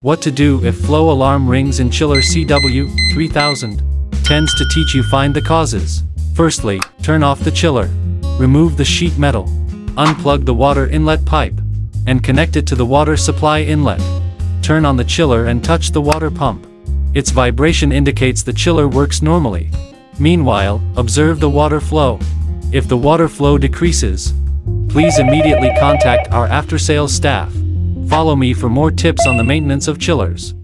What to do if flow alarm rings in chiller CW3000? Tends to teach you find the causes. Firstly, turn off the chiller. Remove the sheet metal. Unplug the water inlet pipe. And connect it to the water supply inlet. Turn on the chiller and touch the water pump. Its vibration indicates the chiller works normally. Meanwhile, observe the water flow. If the water flow decreases, please immediately contact our after-sales staff. Follow me for more tips on the maintenance of chillers.